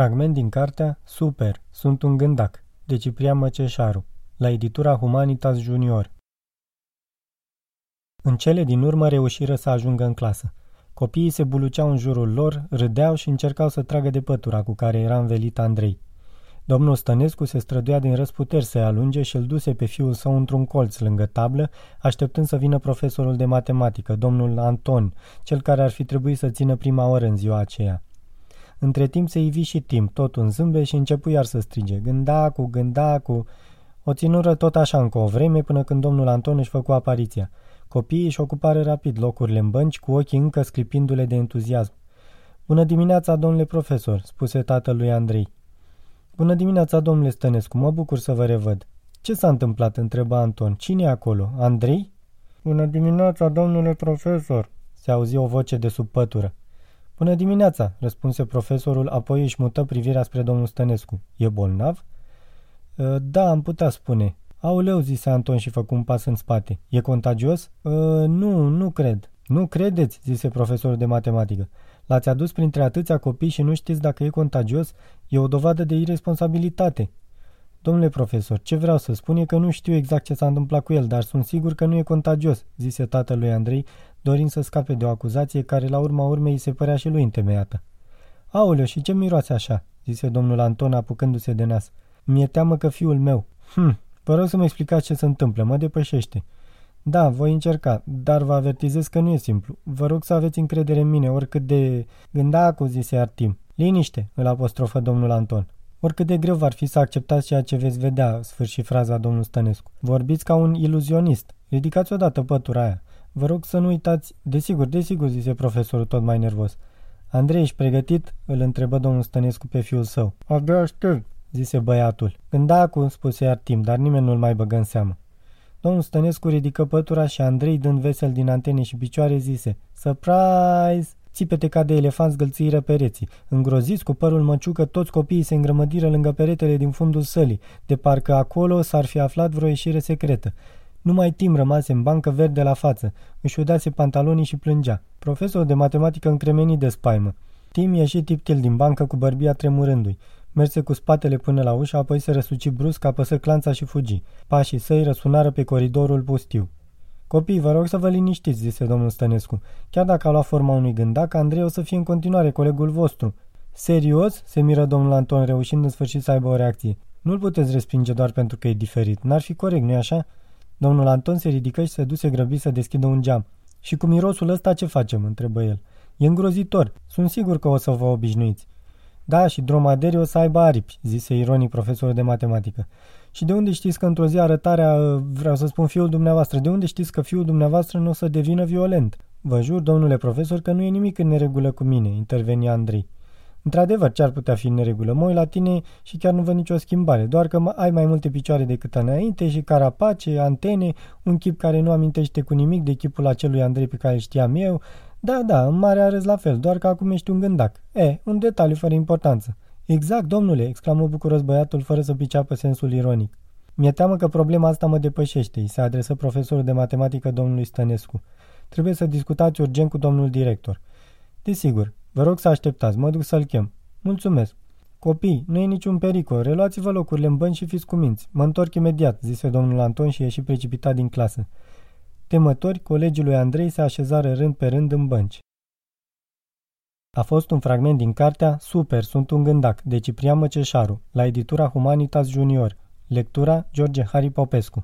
Fragment din cartea Super, sunt un gândac, de Ciprian Măceșaru, la editura Humanitas Junior. În cele din urmă reușiră să ajungă în clasă. Copiii se buluceau în jurul lor, râdeau și încercau să tragă de pătura cu care era învelit Andrei. Domnul Stănescu se străduia din răsputeri să-i alunge și îl duse pe fiul său într-un colț lângă tablă, așteptând să vină profesorul de matematică, domnul Anton, cel care ar fi trebuit să țină prima oră în ziua aceea. Între timp se ivi și timp, tot un zâmbet și începu iar să strige. Gândacu, gândacu... O ținură tot așa încă o vreme până când domnul Anton își făcu apariția. Copiii își ocupară rapid locurile în bănci, cu ochii încă sclipindu-le de entuziasm. Bună dimineața, domnule profesor, spuse tatălui Andrei. Bună dimineața, domnule Stănescu, mă bucur să vă revăd. Ce s-a întâmplat? întreba Anton. Cine e acolo? Andrei? Bună dimineața, domnule profesor, se auzi o voce de sub pătură. Bună dimineața, răspunse profesorul, apoi își mută privirea spre domnul Stănescu. E bolnav? Ă, da, am putea spune. Auleu, zise Anton și făcu un pas în spate. E contagios? Ă, nu, nu cred. Nu credeți, zise profesorul de matematică. L-ați adus printre atâția copii și nu știți dacă e contagios? E o dovadă de irresponsabilitate. Domnule profesor, ce vreau să spun e că nu știu exact ce s-a întâmplat cu el, dar sunt sigur că nu e contagios, zise tatălui Andrei, dorind să scape de o acuzație care la urma urmei îi se părea și lui întemeiată. Aoleu, și ce miroase așa?" zise domnul Anton apucându-se de nas. Mi-e teamă că fiul meu. Hm, vă rog să-mi explicați ce se întâmplă, mă depășește. Da, voi încerca, dar vă avertizez că nu e simplu. Vă rog să aveți încredere în mine, oricât de... Gândacu, zise Artim. Liniște, îl apostrofă domnul Anton. Oricât de greu ar fi să acceptați ceea ce veți vedea, sfârși fraza domnul Stănescu. Vorbiți ca un iluzionist. Ridicați odată pătura aia. Vă rog să nu uitați... Desigur, desigur, zise profesorul tot mai nervos. Andrei, ești pregătit? Îl întrebă domnul Stănescu pe fiul său. Abia aștept, zise băiatul. Gândacu, spuse iar timp, dar nimeni nu-l mai băgă în seamă. Domnul Stănescu ridică pătura și Andrei, dând vesel din antene și picioare, zise Surprise! Țipete ca de elefant zgâlțiră pereții. Îngroziți cu părul măciucă, toți copiii se îngrămădiră lângă peretele din fundul sălii, de parcă acolo s-ar fi aflat vreo ieșire secretă. Numai Tim rămase în bancă verde la față, își udase pantalonii și plângea. Profesorul de matematică încremeni de spaimă. Tim ieși tiptil din bancă cu bărbia tremurându-i. Merse cu spatele până la ușă, apoi se răsuci brusc, apăsă clanța și fugi. Pașii săi răsunară pe coridorul pustiu. Copii, vă rog să vă liniștiți, zise domnul Stănescu. Chiar dacă a luat forma unui gândac, Andrei o să fie în continuare colegul vostru. Serios? se miră domnul Anton, reușind în sfârșit să aibă o reacție. Nu-l puteți respinge doar pentru că e diferit. N-ar fi corect, nu-i așa? Domnul Anton se ridică și se duse grăbit să deschidă un geam. Și cu mirosul ăsta ce facem?" întrebă el. E îngrozitor. Sunt sigur că o să vă obișnuiți." Da, și dromaderii o să aibă aripi," zise ironic profesorul de matematică. Și de unde știți că într-o zi arătarea, vreau să spun fiul dumneavoastră, de unde știți că fiul dumneavoastră nu o să devină violent? Vă jur, domnule profesor, că nu e nimic în neregulă cu mine, interveni Andrei. Într-adevăr, ce ar putea fi în neregulă? Mă uit la tine și chiar nu văd nicio schimbare, doar că ai mai multe picioare decât înainte și carapace, antene, un chip care nu amintește cu nimic de chipul acelui Andrei pe care îl știam eu. Da, da, în mare arăți la fel, doar că acum ești un gândac. E, un detaliu fără importanță. Exact, domnule, exclamă bucuros băiatul fără să piceapă sensul ironic. Mi-e teamă că problema asta mă depășește, îi se adresă profesorul de matematică domnului Stănescu. Trebuie să discutați urgent cu domnul director. Desigur, vă rog să așteptați, mă duc să-l chem. Mulțumesc. Copii, nu e niciun pericol, reluați-vă locurile în bănci și fiți cuminți. Mă întorc imediat, zise domnul Anton și ieși precipitat din clasă. Temători, colegii lui Andrei se așezară rând pe rând în bănci. A fost un fragment din cartea Super, sunt un gândac, de Ciprian Măceșaru, la editura Humanitas Junior. Lectura George Hari Popescu